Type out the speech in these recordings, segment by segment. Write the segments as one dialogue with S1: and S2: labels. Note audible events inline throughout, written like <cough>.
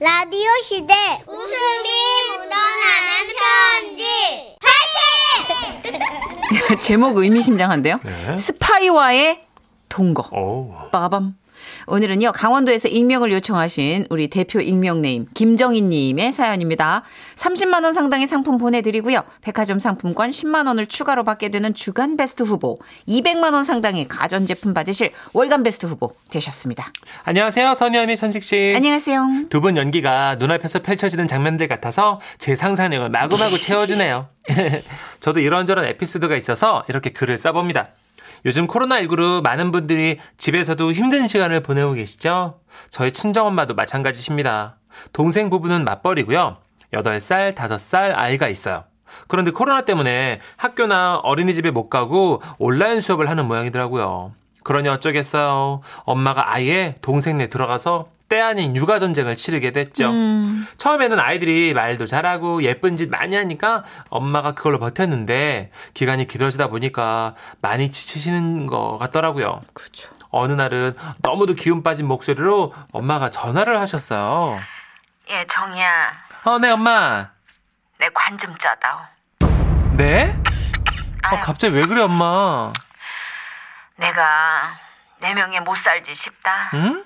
S1: 라디오 시대 웃음이 묻어나는 편지 <laughs>
S2: 제목 의미심장한데요.
S3: 네.
S2: 스파이와의 동거.
S3: 오.
S2: 빠밤. 오늘은요, 강원도에서 익명을 요청하신 우리 대표 익명name, 김정희님의 사연입니다. 30만원 상당의 상품 보내드리고요. 백화점 상품권 10만원을 추가로 받게 되는 주간 베스트 후보, 200만원 상당의 가전제품 받으실 월간 베스트 후보 되셨습니다.
S3: 안녕하세요, 선희 언니, 천식 씨.
S2: 안녕하세요.
S3: 두 분 연기가 눈앞에서 펼쳐지는 장면들 같아서 제 상상력을 마구마구 채워주네요. <laughs> 저도 이런저런 에피소드가 있어서 이렇게 글을 써봅니다. 요즘 코로나19로 많은 분들이 집에서도 힘든 시간을 보내고 계시죠? 저희 친정엄마도 마찬가지십니다. 동생 부부는 맞벌이고요. 8살, 5살 아이가 있어요. 그런데 코로나 때문에 학교나 어린이집에 못 가고 온라인 수업을 하는 모양이더라고요. 그러니 어쩌겠어요. 엄마가 아예 동생네 들어가서 때 아닌 육아 전쟁을 치르게 됐죠. 처음에는 아이들이 말도 잘하고 예쁜 짓 많이 하니까 엄마가 그걸로 버텼는데 기간이 길어지다 보니까 많이 지치시는 것 같더라고요.
S2: 그렇죠.
S3: 어느 날은 너무도 기운 빠진 목소리로 엄마가 전화를 하셨어요.
S4: 예, 정이야.
S3: 어, 네, 엄마.
S4: 내 관 좀 짜다오.
S3: 네? <laughs> 어,
S4: 아유.
S3: 갑자기 왜 그래, 엄마?
S4: 내가 네 명에 못 살지 싶다.
S3: 응?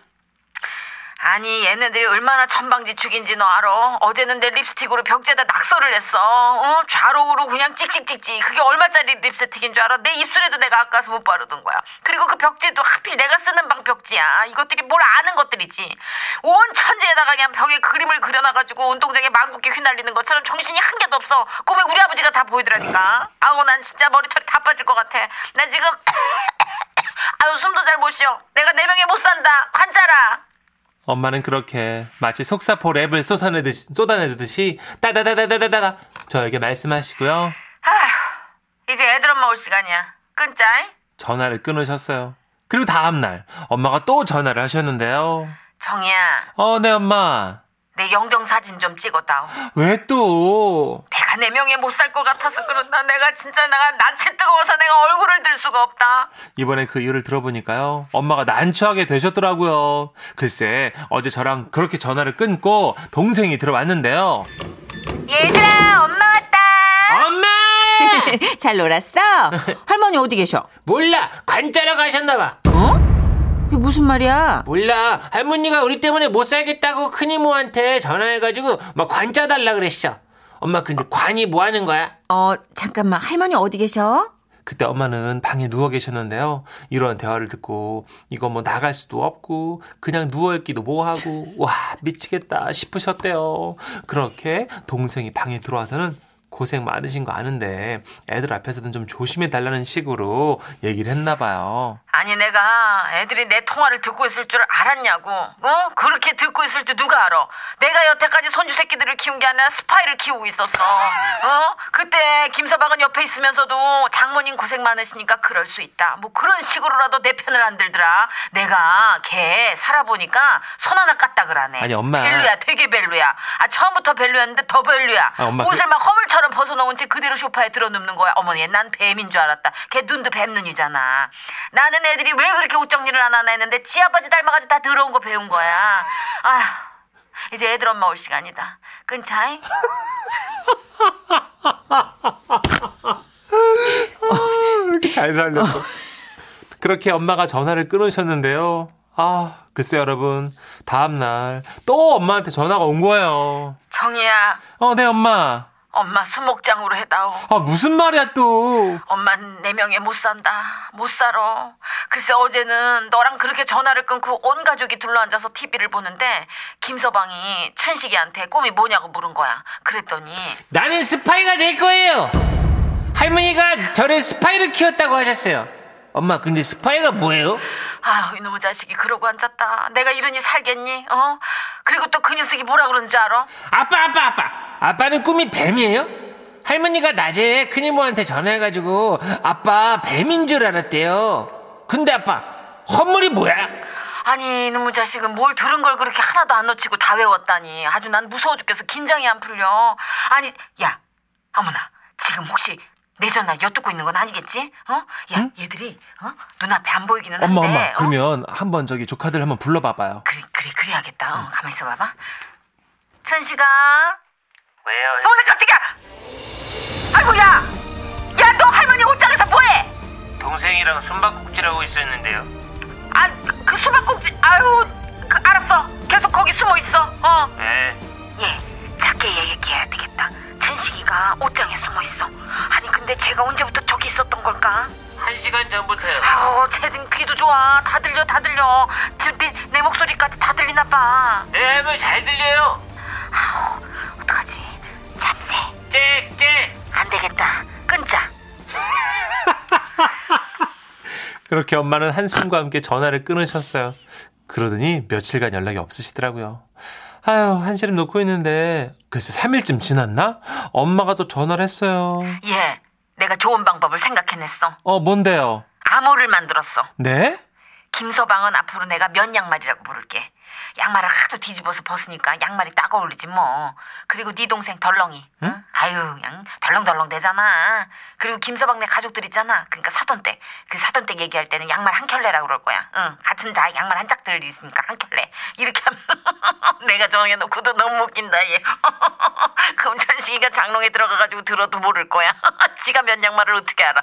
S4: 아니, 얘네들이 얼마나 천방지축인지 너 알아? 어제는 내 립스틱으로 벽지에다 낙서를 했어. 어? 좌로 우로 그냥 찍찍찍찍. 그게 얼마짜리 립스틱인 줄 알아? 내 입술에도 내가 아까서 못 바르던 거야. 그리고 그 벽지도 하필 내가 쓰는 방 벽지야. 이것들이 뭘 아는 것들이지. 온 천지에다가 그냥 벽에 그림을 그려놔가지고 운동장에 망국기 휘날리는 것처럼 정신이 한 개도 없어. 꿈에 우리 아버지가 다 보이더라니까. 아우, 난 진짜 머리털이 다 빠질 것 같아. 나 지금 <coughs> 아유 숨도 잘 못 쉬어. 내가 네 명에 못 산다. 관짜라.
S3: 엄마는 그렇게 마치 속사포 랩을 쏟아내듯이, 쏟아내듯이 따다다다다다다 저에게 말씀하시고요.
S4: 아휴, 이제 애들 엄마 올 시간이야. 끊자잉?
S3: 전화를 끊으셨어요. 그리고 다음날 엄마가 또 전화를 하셨는데요.
S4: 정이야,
S3: 어, 네, 엄마.
S4: 내 영정 사진 좀 찍어다오.
S3: 왜 또?
S4: 내가 네 명에 못살 것 같아서 그런다. 내가 진짜 내가 낯이 뜨거워서 내가 얼굴을 들 수가 없다.
S3: 이번에 그 이유를 들어보니까요. 엄마가 난처하게 되셨더라고요. 글쎄, 어제 저랑 그렇게 전화를 끊고 동생이 들어왔는데요.
S4: 얘들아, 엄마 왔다.
S3: 엄마! <laughs>
S2: 잘 놀았어? <laughs> 할머니 어디 계셔?
S5: 몰라 관짜러 가셨나봐
S2: 어? 그게 무슨 말이야?
S5: 몰라 할머니가 우리 때문에 못 살겠다고 큰 이모한테 전화해가지고 막 관짜 달라 그랬어 엄마 근데 관이 뭐 하는 거야?
S2: 어, 잠깐만. 할머니 어디 계셔?
S3: 그때 엄마는 방에 누워 계셨는데요. 이런 대화를 듣고 이거 뭐 나갈 수도 없고 그냥 누워 있기도 뭐하고 <laughs> 와 미치겠다 싶으셨대요. 그렇게 동생이 방에 들어와서는 고생 많으신 거 아는데 애들 앞에서는 좀 조심해 달라는 식으로 얘기를 했나 봐요.
S4: 아니 내가 애들이 내 통화를 듣고 있을 줄 알았냐고. 어? 그렇게 듣고 있을 줄 누가 알아? 내가 여태까지 손주 새끼들을 키운 게 아니라 스파이를 키우고 있었어. 어? 그때 김서방은 옆에 있으면서도 장모님 고생 많으시니까 그럴 수 있다. 뭐 그런 식으로라도 내 편을 안 들더라. 내가 걔 살아보니까 손 하나 까딱 그러네.
S3: 아니, 엄마.
S4: 별로야 되게 별로야. 아 처음부터 별로였는데 더 별로야.
S3: 아, 엄마,
S4: 옷을
S3: 그-
S4: 막 허물처럼 벗어놓은 채 그대로 소파에 들어눕는 거야. 어머니 난 뱀인 줄 알았다. 걔 눈도 뱀 눈이잖아. 나는 애들이 왜 그렇게 옷 정리를 안 하나 했는데 지 아버지 닮아가지고 다 더러운 거 배운 거야 아휴 이제 애들 엄마 올 시간이다 끊자잉
S3: 이렇게 잘 살렸어. 그렇게 엄마가 전화를 끊으셨는데요. 아, 글쎄 여러분. 다음날 또 엄마한테 전화가 온 거예요.
S4: 정이야
S3: 어, 네, 엄마.
S4: 엄마 수목장으로 해다오.
S3: 아, 무슨 말이야 또.
S4: 엄만 네 명에 못 산다. 못 살아 글쎄 어제는 너랑 그렇게 전화를 끊고 온 가족이 둘러앉아서 TV를 보는데 김서방이 천식이한테 꿈이 뭐냐고 물은 거야. 그랬더니
S5: 나는 스파이가 될 거예요. 할머니가 저를 스파이를 키웠다고 하셨어요. 엄마 근데 스파이가 뭐예요?
S4: 아유 이놈의 자식이 그러고 앉았다. 내가 이러니 살겠니? 어? 그리고 또 그 녀석이 뭐라 그러는지 알아?
S5: 아빠 아빠 아빠. 아빠는 꿈이 뱀이에요? 할머니가 낮에 큰이모한테 전화해가지고 아빠 뱀인 줄 알았대요. 근데 아빠 헛물이 뭐야?
S4: 아니 이놈의 자식은 뭘 들은 걸 그렇게 하나도 안 놓치고 다 외웠다니. 아주 난 무서워 죽겠어. 긴장이 안 풀려. 아니 야 어머나. 지금 혹시 내 전화 엿듣고 있는 건 아니겠지? 어? 야 얘들이 어? 눈앞에 안 보이기는 한데
S3: 엄마, 엄마.
S4: 어?
S3: 그러면 한번 저기 조카들 한번 불러봐봐요.
S4: 그래 그래 그래야겠다 어, 가만히 있어 봐봐 천식아.
S5: 왜요?
S4: 어머나 깜짝이야. 아이고 야. 야 너 할머니 옷장에서 뭐해?
S5: 동생이랑 숨바꼭질하고 있었는데요.
S4: 아그 수박꼭지. 아유 그 알았어. 계속 거기 숨어 있어. 어.
S5: 네.
S4: 예, 작게 얘기해야 되겠다. 천식이가 옷장에 숨어 있어. 아니 근데 제가 언제부터 저기 있었던 걸까?
S5: 한 시간 전부터요.
S4: 아우, 쟤는 귀도 좋아. 다 들려, 다 들려. 지금 내, 내 목소리까지 다 들리나 봐.
S5: 네, 뭐잘 들려요.
S4: 아우, 어떡하지? 참새.
S5: 짹짹.
S4: 안 되겠다. 끊자. <laughs>
S3: 그렇게 엄마는 한숨과 함께 전화를 끊으셨어요. 그러더니 며칠간 연락이 없으시더라고요. 아유, 한시름 놓고 있는데, 글쎄 3일쯤 지났나? 엄마가 또 전화를 했어요.
S4: 예, 내가 좋은 방법을 생각해냈어.
S3: 어, 뭔데요?
S4: 암호를 만들었어.
S3: 네?
S4: 김서방은 앞으로 내가 면 양말이라고 부를게. 양말을 하도 뒤집어서 벗으니까 양말이 딱 어울리지 뭐. 그리고 네 동생 덜렁이. 응? 아유, 그냥 덜렁덜렁 되잖아. 그리고 김서방 네 가족들 있잖아. 그러니까 사돈댁. 그 사돈댁 얘기할 때는 양말 한 켤레라고 그럴 거야. 응, 같은 다 양말 한 짝들 있으니까 한 켤레. 이렇게 하면 <laughs> 내가 정해놓고도 너무 웃긴다 얘. <laughs> 그럼 천식이가 장롱에 들어가가지고 들어도 모를 거야. <laughs> 지가 면 양말을 어떻게 알아?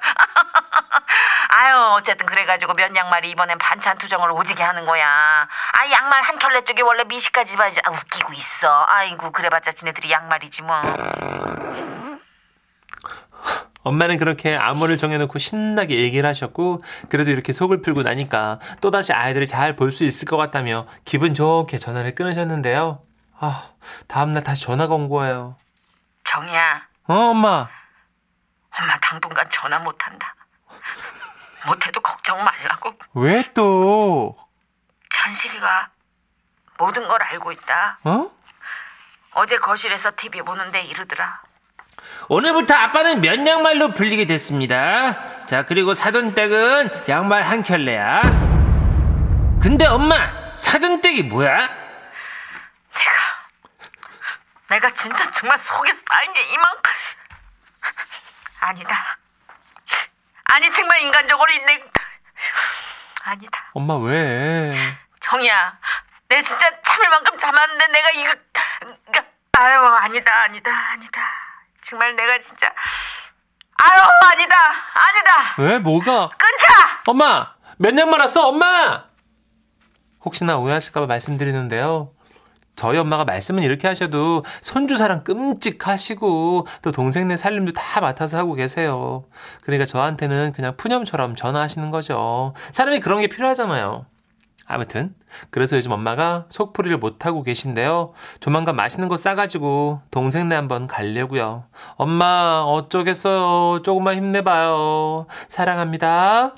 S4: 아유 어쨌든 그래가지고 면 양말이 이번엔 반찬 투정을 오지게 하는 거야. 아 양말 한 켤레 쪽에 원래 미식까지 봐야지. 아, 웃기고 있어. 아이고 그래봤자 지네들이 양말이지 뭐.
S3: 엄마는 그렇게 암호를 정해놓고 신나게 얘기를 하셨고, 그래도 이렇게 속을 풀고 나니까 또다시 아이들을 잘 볼 수 있을 것 같다며 기분 좋게 전화를 끊으셨는데요. 아, 다음날 다시 전화가 온 거예요.
S4: 정이야,
S3: 어, 엄마.
S4: 엄마 당분간 전화 못한다. 못해도 걱정 말라고.
S3: 왜 또?
S4: 천식이가 모든 걸 알고 있다.
S3: 어?
S4: 어제 거실에서 TV 보는데 이러더라.
S5: 오늘부터 아빠는 면 양말로 불리게 됐습니다. 자, 그리고 사돈댁은 양말 한 켤레야. 근데 엄마, 사돈댁이 뭐야?
S4: 내가 내가 진짜 정말 속에 쌓인 게 이만큼 아니다. 아니 정말 인간적으로 내 아니다.
S3: 엄마 왜?
S4: 정이야, 내 진짜 참을 만큼 참았는데 내가 이거 그러니까, 아유 아니다 아니다 아니다. 정말 내가 진짜 아유 아니다 아니다.
S3: 왜? 뭐가?
S4: 끊자.
S3: 엄마! 몇년 말았어, 엄마! 혹시나 오해하실까봐 말씀드리는데요. 저희 엄마가 말씀은 이렇게 하셔도 손주 사랑 끔찍하시고 또 동생네 살림도 다 맡아서 하고 계세요. 그러니까 저한테는 그냥 푸념처럼 전화하시는 거죠. 사람이 그런 게 필요하잖아요. 아무튼 그래서 요즘 엄마가 속풀이를 못하고 계신데요. 조만간 맛있는 거 싸가지고 동생네 한번 가려고요. 엄마 어쩌겠어요. 조금만 힘내봐요. 사랑합니다.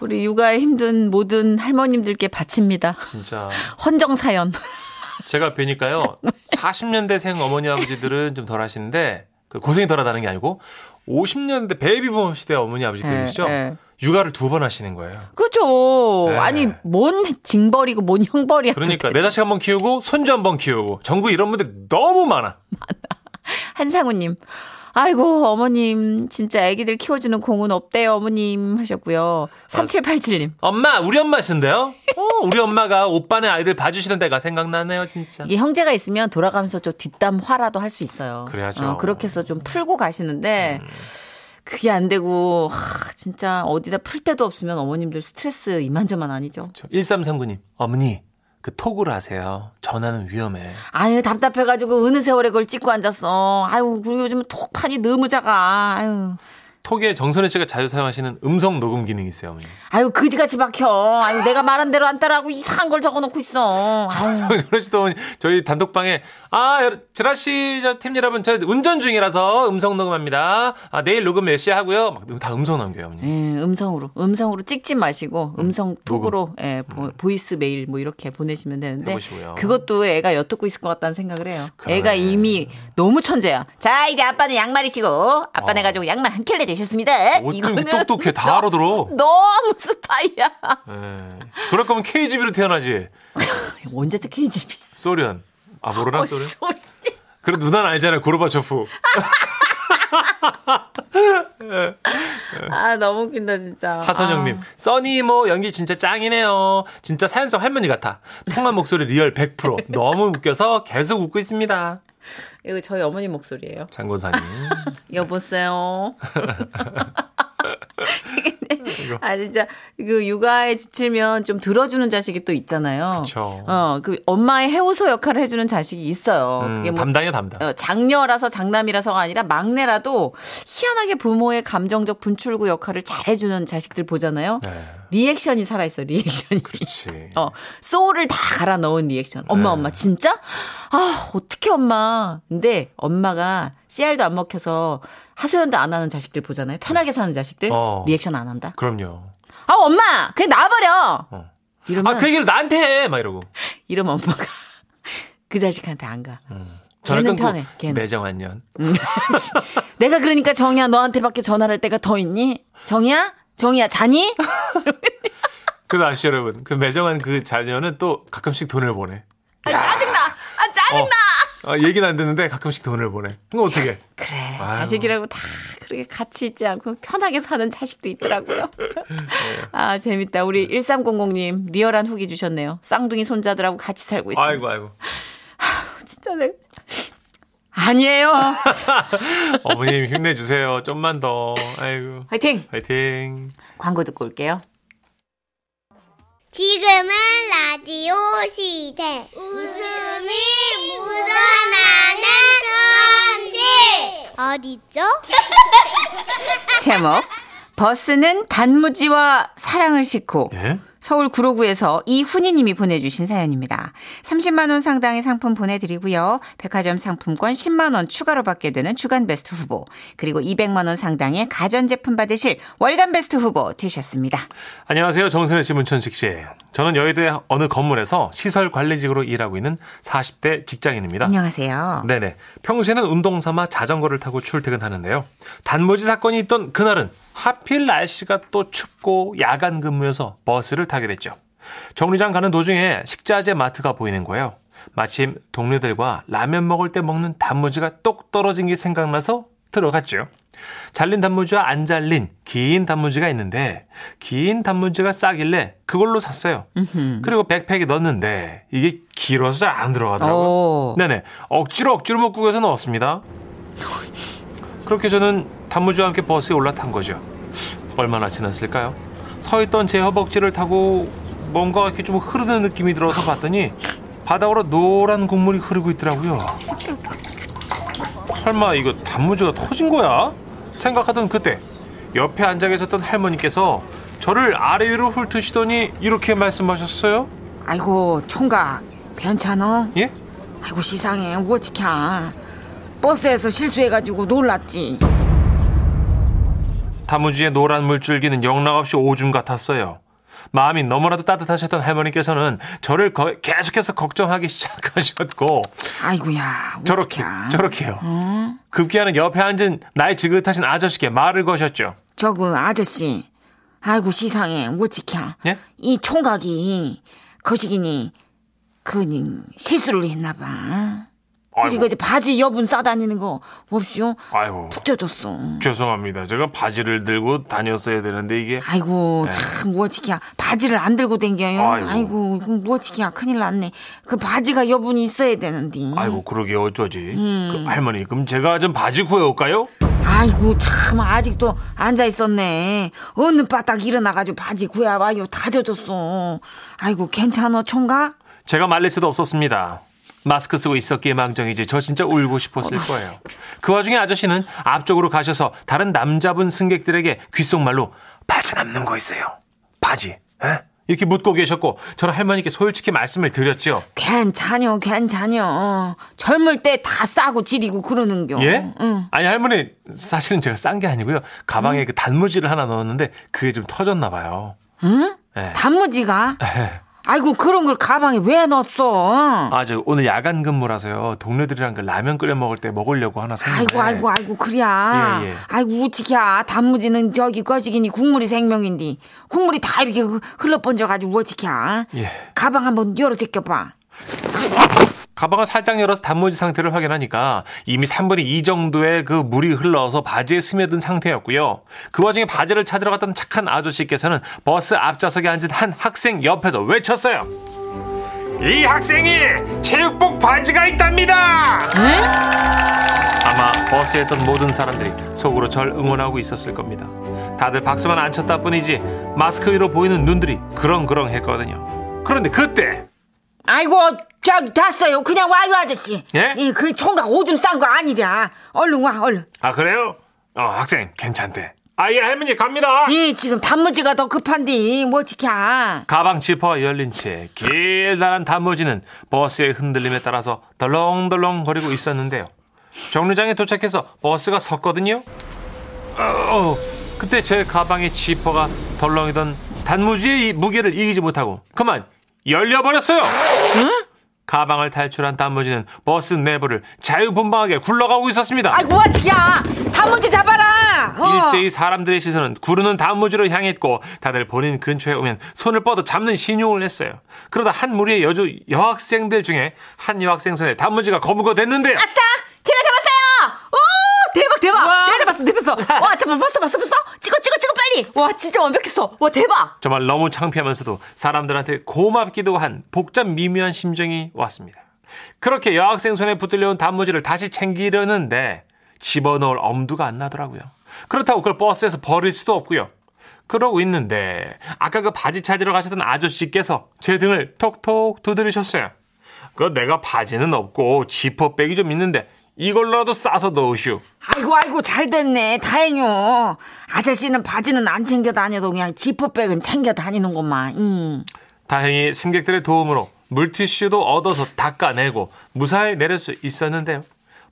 S6: 우리 육아에 힘든 모든 할머님들께 바칩니다.
S3: 진짜
S6: 헌정 사연.
S3: 제가 뵈니까요. <laughs> 40년대생 어머니 아버지들은 좀 덜 하시는데 그 고생이 덜하다는 게 아니고 50년대 베이비붐 시대 어머니 아버지들이시죠.
S6: 예, 예.
S3: 육아를 두 번 하시는 거예요.
S6: 그죠.
S3: 네.
S6: 아니 뭔 징벌이고 뭔 형벌이야.
S3: 그러니까. 내 자식 한 번 키우고 손주 한 번 키우고 전국 이런 분들 너무 많아.
S6: 한상우님. 아이고 어머님 진짜 아기들 키워주는 공은 없대요 어머님 하셨고요. 3787님.
S3: 엄마 우리 엄마신데요. 어, 우리 엄마가 오빠네 아이들 봐주시는 데가 생각나네요 진짜.
S6: 이게 형제가 있으면 돌아가면서 좀 뒷담 화라도 할 수 있어요.
S3: 그래야죠. 음.
S6: 어, 그렇게 해서 좀 풀고 가시는데 그게 안 되고 하, 진짜 어디다 풀 데도 없으면 어머님들 스트레스 이만저만 아니죠.
S3: 1339님 어머니 그 톡으로 하세요. 전화는 위험해.
S6: 아유 답답해가지고 어느 세월에 그걸 찍고 앉았어. 아유 그리고 요즘 톡판이 너무 작아. 아유
S3: 톡에 정선혜 씨가 자주 사용하시는 음성 녹음 기능이 있어요 어머니.
S6: 아유 그지같이 박혀. 아유 내가 말한 대로 안 따라하고 이상한 걸 적어놓고 있어. <laughs> 아유.
S3: 정선혜 씨도 어머니 저희 단독방에 아 여러- 제라 씨 저 팀 여러분 저 운전 중이라서 음성 녹음합니다. 아 내일 녹음 몇 시에 하고요. 막 다 음성 남겨요 어머니.
S6: 예, 음성으로 음성으로 찍지 마시고 음성 톡으로 예, 보, 이스 메일 뭐 이렇게 보내시면 되는데
S3: 해보시고요.
S6: 그것도 애가 엿듣고 있을 것 같다는 생각을 해요.
S3: 그러네.
S6: 애가 이미 너무 천재야. 자 이제 아빠는 양말이시고 아빠네
S3: 어.
S6: 가지고 양말 한 켤레 되 셨습니다.
S3: 어쩜 똑똑해 다 알아들어.
S6: 너무 스파이야.
S3: 예. 그럴 거면 KGB로 태어나지. <laughs>
S6: 언제적 KGB?
S3: 소련. 아 모르나
S6: 어,
S3: 소련?
S6: 소리.
S3: 그래 누나는 알잖아요 고르바초프. <laughs>
S4: 아, 너무 웃긴다, 진짜.
S3: 하선영님, 써니 이모 연기 진짜 짱이네요. 진짜 사연속 할머니 같아. 통한 목소리 real 100%. 너무 웃겨서 계속 웃고 있습니다.
S4: 아, 이거 저희 어머니 목소리예요.
S3: 장고사님. <laughs>
S4: 여보세요. <laughs> 아 진짜 그 육아에 지치면 좀 들어주는 자식이 또 있잖아요.
S3: 그쵸.
S4: 어, 그 엄마의 해우소 역할을 해주는 자식이 있어요.
S3: 음,
S4: 그게 뭐
S3: 담당이야, 담당.
S4: 어, 장녀라서 장남이라서가 아니라 막내라도 희한하게 부모의 감정적 분출구 역할을 잘 해주는 자식들 보잖아요.
S3: 네.
S4: reaction이 살아있어, reaction이.
S3: 그렇지.
S4: 어, soul을 다 갈아 넣은 리액션. 엄마,
S3: 네.
S4: 엄마, 진짜? 아, 어떻게 엄마. 근데 엄마가 씨알도 안 먹혀서 하소연도 안 하는 자식들 보잖아요. 편하게 사는 자식들.
S3: 어.
S4: 리액션 안 한다.
S3: 그럼요.
S4: 아, 엄마! 그냥 놔버려!
S3: 어.
S4: 이러면,
S3: 아, 그 얘기를 나한테 해! 막 이러고.
S4: 이러면 엄마가 <laughs> 그 자식한테 안 가.
S3: 전화
S4: 걔는 편해, 걔는.
S3: 매정한 년. <laughs>
S4: 내가 그러니까 정이야, 너한테밖에 전화를 할 때가 더 있니? 정이야? 정이야, 자니? <laughs>
S3: 그 아시죠, 여러분? 그 매정한 그 자녀는 또 가끔씩 돈을 보내.
S4: 아, 짜증나! 아, 짜증나!
S3: 어, 어, 얘기는 안 듣는데 가끔씩 돈을 보내. 그럼 어떻게?
S4: 그래,
S3: 아유.
S4: 자식이라고 다 그렇게 같이 있지 않고 편하게 사는 자식도 있더라고요. <laughs> 아, 재밌다. 우리 1300님, 리얼한 후기 주셨네요. 쌍둥이 손자들하고 같이 살고 있습니다.
S3: 아이고, 아이고.
S4: 진짜 내 아니에요. <laughs>
S3: 어머님 힘내주세요. 좀만 더. 아이고.
S4: 화이팅!
S3: 화이팅.
S4: 광고 듣고 올게요.
S1: 지금은 라디오 시대. 웃음이 묻어나는 편지. 어디죠? <laughs>
S4: 제목, 버스는 단무지와 사랑을 싣고
S3: 예?
S4: 서울 구로구에서 이훈희님이 보내주신 사연입니다. 30만 원 상당의 상품 보내드리고요. 백화점 상품권 10만 원 추가로 받게 되는 주간 베스트 후보 그리고 200만 원 상당의 가전제품 받으실 월간 베스트 후보 되셨습니다.
S3: 안녕하세요. 정선혜 씨, 문천식 씨. 저는 여의도의 어느 건물에서 시설 관리직으로 일하고 있는 40대 직장인입니다.
S4: 안녕하세요.
S3: 네네. 평소에는 운동 삼아 자전거를 타고 출퇴근하는데요. 단무지 사건이 있던 그날은 하필 날씨가 또 춥고 야간 근무여서 버스를 타게 됐죠. 정류장 가는 도중에 식자재 마트가 보이는 거예요. 마침 동료들과 라면 먹을 때 먹는 단무지가 똑 떨어진 게 생각나서 들어갔죠. 잘린 단무지와 안 잘린 긴 단무지가 있는데 긴 단무지가 싸길래 그걸로 샀어요. 그리고 백팩에 넣었는데 이게 길어서 잘 안 들어가더라고요.
S4: 오.
S3: 네네. 억지로 억지로 먹고 가서 넣었습니다. <laughs> 그렇게 저는 단무지와 함께 버스에 올라탄 거죠. 얼마나 지났을까요? 서 있던 제 허벅지를 타고 뭔가 이렇게 좀 흐르는 느낌이 들어서 봤더니 바닥으로 노란 국물이 흐르고 있더라고요. 설마 이거 단무지가 터진 거야? 생각하던 그때 옆에 앉아 계셨던 할머니께서 저를 아래 위로 훑으시더니 이렇게 말씀하셨어요.
S4: 아이고 총각 괜찮어?
S3: 예?
S4: 아이고 시상해 어찌켜 버스에서 실수해가지고 놀랐지
S3: 단무지의 노란 물줄기는 영락없이 오줌 같았어요. 마음이 너무나도 따뜻하셨던 할머니께서는 저를 거- 계속해서 걱정하기 <laughs> 시작하셨고
S4: 아이고야
S3: 저렇게. 저렇게요. 급기야는 옆에 앉은 나이 지긋하신 아저씨께 말을 거셨죠.
S4: 저그 아저씨 아이고 시상해 어찌켜
S3: 예?
S4: 이 총각이 거시기니 그 실수를 했나봐 그지 그지 바지 여분 싸다니는 거 없이요
S3: 아이고
S4: 푹 젖었어
S3: 죄송합니다. 제가 바지를 들고 다녔어야 되는데 이게
S4: 아이고
S3: 네.
S4: 참 무엇이야 바지를 안 들고 댕겨요
S3: 아이고.
S4: 아이고, 무엇이야 큰일 났네 그 바지가 여분이 있어야 되는데
S3: 아이고 그러게 어쩌지?
S4: 음.
S3: 그 할머니 그럼 제가 좀 바지 구해올까요?
S4: 아이고 참 아직도 앉아 있었네. 어느 바닥 일어나가지고 바지 구해와요 다 젖었어. 아이고 괜찮어 총각?
S3: 제가 말릴 수도 없었습니다. 마스크 쓰고 있었기에 망정이지 저 진짜 울고 싶었을 거예요. 그 와중에 아저씨는 앞쪽으로 가셔서 다른 남자분 승객들에게 귓속말로 바지 남는 거 있어요. 바지. 에? 이렇게 묻고 계셨고 저는 할머니께 솔직히 말씀을 드렸죠.
S4: 괜찮여 괜찮여. 젊을 때 다 싸고 지리고 그러는겨.
S3: 예?
S4: 응.
S3: 아니 할머니 사실은 제가 싼 게 아니고요. 가방에 그 단무지를 하나 넣었는데 그게 좀 터졌나 봐요.
S4: 응?
S3: 예.
S4: 단무지가? 아이고 그런 걸 가방에 왜 넣었어?
S3: 아, 저 오늘 야간 근무라서요. 동료들이랑 그 라면 끓여 먹을 때 먹으려고 하나 샀는데.
S4: 아이고 아이고 아이고 그래야.
S3: 예, 예.
S4: 아이고 우치야 단무지는 저기 거시기니 국물이 생명인데 국물이 다 이렇게 흘러 번져 가지고 우치야.
S3: 예.
S4: 가방 한번 열어 제껴봐. <laughs>
S3: 가방을 살짝 열어서 단무지 상태를 확인하니까 이미 3분의 2 정도의 그 물이 흘러서 바지에 스며든 상태였고요. 그 와중에 바지를 찾으러 갔던 착한 아저씨께서는 버스 앞좌석에 앉은 한 학생 옆에서 외쳤어요. 이 학생이 체육복 바지가 있답니다. 아마 버스에 있던 모든 사람들이 속으로 절 응원하고 있었을 겁니다. 다들 박수만 안 쳤다 뿐이지 마스크 위로 보이는 눈들이 그렁그렁 했거든요. 그런데 그때
S4: 아이고 저기 됐어요. 그냥 와요 아저씨.
S3: 예?
S4: 이그 총각 오줌 싼 거 아니랴. 얼른 와 얼른.
S3: 아 그래요? 어 학생 괜찮대. 아예 할머니 갑니다.
S4: 이 지금 단무지가 더 급한디 뭐 지켜.
S3: 가방 지퍼가 열린 채 길다란 단무지는 버스의 흔들림에 따라서 덜렁덜렁 거리고 있었는데요. 정류장에 도착해서 버스가 섰거든요. 어, 어, 그때 제 가방의 지퍼가 덜렁이던 단무지의 이 무게를 이기지 못하고 그만 열려버렸어요. 가방을 탈출한 단무지는 버스 내부를 자유분방하게 굴러가고 있었습니다.
S4: 아이고 와 지켜. 단무지 잡아라. 어.
S3: 일제히 사람들의 시선은 구르는 단무지로 향했고 다들 본인 근처에 오면 손을 뻗어 잡는 신용을 했어요. 그러다 한 무리의 여주 여학생들 중에 한 여학생 손에 단무지가 거무가 됐는데요.
S4: 아싸! 제가 잡았어요! 오! 대박, 대박! 내가 잡았어, 잡았어! 와, 잠깐, 봤어, 봤어, 봤어? 찍어, 찍어, 찍어, 와, 진짜 완벽했어! 와, 대박!
S3: 정말 너무 창피하면서도 사람들한테 고맙기도 한 복잡 미묘한 심정이 왔습니다. 그렇게 여학생 손에 붙들려온 단무지를 다시 챙기려는데 집어넣을 엄두가 안 나더라고요. 그렇다고 그걸 버스에서 버릴 수도 없고요. 그러고 있는데 아까 그 바지 찾으러 가셨던 아저씨께서 제 등을 톡톡 두드리셨어요. 그 내가 바지는 없고 지퍼백이 좀 있는데 이걸로라도 싸서 넣으시오.
S4: 아이고, 아이고, 잘 됐네. 다행이요. 아저씨는 바지는 안 챙겨 다녀도 그냥 지퍼백은 챙겨 다니는구만. 응.
S3: 다행히 승객들의 도움으로 물티슈도 얻어서 닦아내고 무사히 내릴 수 있었는데요.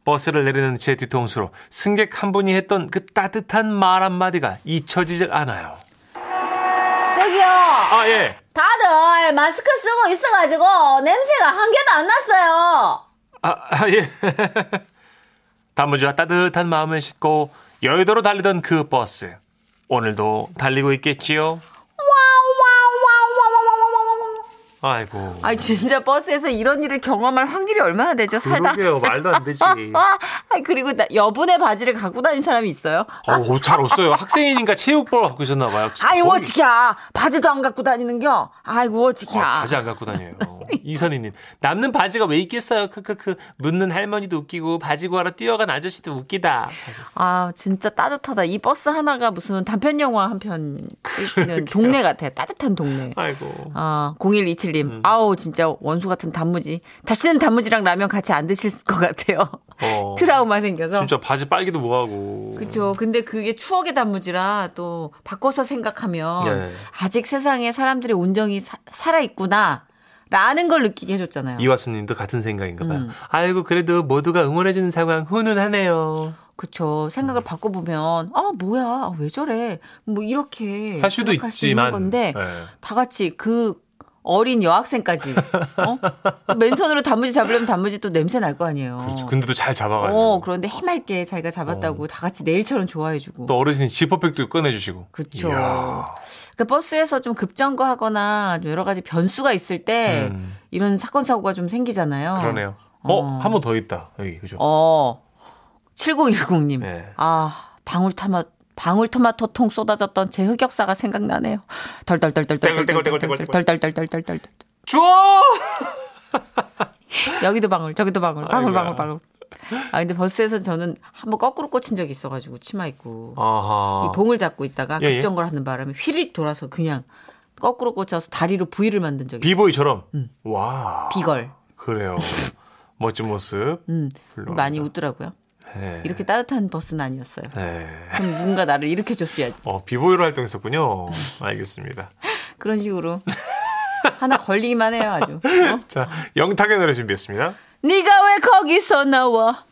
S3: 버스를 내리는 제 뒤통수로 승객 한 분이 했던 그 따뜻한 말 한마디가 잊혀지질 않아요.
S7: 저기요.
S3: 아, 예.
S7: 다들 마스크 쓰고 있어가지고 냄새가 한 개도 안 났어요.
S3: 아, 아 예. <laughs> 단무지와 따뜻한 마음을 싣고 여의도로 달리던 그 버스. 오늘도 달리고 있겠지요? 아이고.
S4: 아니, 진짜 버스에서 이런 일을 경험할 확률이 얼마나 되죠, 살다?
S3: 그러게요. 말도 안 되지. <laughs>
S4: 아니, 그리고 나- 여분의 바지를 갖고 다닌 사람이 있어요?
S3: 어, 잘 없어요. 학생이니까 체육복을 갖고 있었나 봐요.
S4: 아이고,
S3: 거의-
S4: 어찌켜. 바지도 안 갖고 다니는겨? 아이고, 어찌켜.
S3: 아, 바지 안 갖고 다녀요. <laughs> 이선희님 남는 바지가 왜 있겠어요? 크크크 묻는 할머니도 웃기고 바지 구하러 뛰어간 아저씨도 웃기다. 하셨어요.
S4: 아, 진짜 따뜻하다. 이 버스 하나가 무슨 단편 영화 한 편 찍는 동네 같아. 따뜻한 동네.
S3: 아이고.
S4: 아, 0127 님.
S3: 음.
S4: 아우, 진짜 원수 같은 단무지. 다시는 단무지랑 라면 같이 안 드실 것 같아요.
S3: 어,
S4: 트라우마 생겨서.
S3: 진짜 바지 빨기도 뭐하고.
S4: 그쵸. 근데 그게 추억의 단무지라 또 바꿔서 생각하면
S3: 네.
S4: 아직 세상에 사람들의 온정이 사, 살아있구나. 라는 걸 느끼게 해줬잖아요.
S3: 이화수님도 같은 생각인가 봐요.
S4: 음.
S3: 아이고 그래도 모두가 응원해주는 상황 훈훈하네요.
S4: 그쵸. 생각을
S3: 음.
S4: 바꿔보면, 아, 뭐야. 아, 왜 저래. 뭐, 이렇게.
S3: 할 수도 있지만.
S4: 건데,
S3: 네.
S4: 다 같이 그 어린 여학생까지, 어? 맨손으로 단무지 잡으려면 단무지 또 냄새 날 거 아니에요.
S3: 그렇죠. 근데도 잘 잡아가지고.
S4: 어, 그런데 해맑게 자기가 잡았다고 다 같이 내일처럼 좋아해주고.
S3: 또 어르신이 지퍼백도 꺼내주시고.
S4: 그쵸. 그 버스에서 좀 급정거하거나 좀 여러 가지 변수가 있을 때
S3: 음.
S4: 이런 사건 사고가 좀 생기잖아요.
S3: 그러네요. 어,
S4: 어.
S3: 한 번 더 있다. 여기 그죠?
S4: 어. 7010님.
S3: 네.
S4: 아, 방울토마 방울토마토 통 쏟아졌던 제 흑역사가 생각나네요. 덜덜덜덜덜덜덜덜덜덜덜덜덜덜.
S3: 주워!
S4: 여기도 방울, 저기도 방울, 방울. 방울, 방울. 아 근데 버스에서 저는 한번 거꾸로 꽂힌 적이 있어가지고 치마 입고
S3: 아하.
S4: 이 봉을 잡고 있다가
S3: 예, 예.
S4: 급정거를 하는 바람에 휘릭 돌아서 그냥 거꾸로 꽂혀서 다리로 V를 만든 적이.
S3: 비보이처럼.
S4: 음.
S3: 와.
S4: 비걸.
S3: 그래요. 멋진 모습.
S4: 음. 많이 웃더라고요.
S3: 네.
S4: 이렇게 따뜻한 버스는 아니었어요.
S3: 네.
S4: 그럼 누군가 나를 이렇게 줬어야지.
S3: 어, 비보이로 활동했었군요. 알겠습니다. <laughs>
S4: 그런 식으로 하나 걸리기만 해요 아주. 어?
S3: 자, 영탁의 노래 준비했습니다.
S4: 네가 왜 거기서 나와?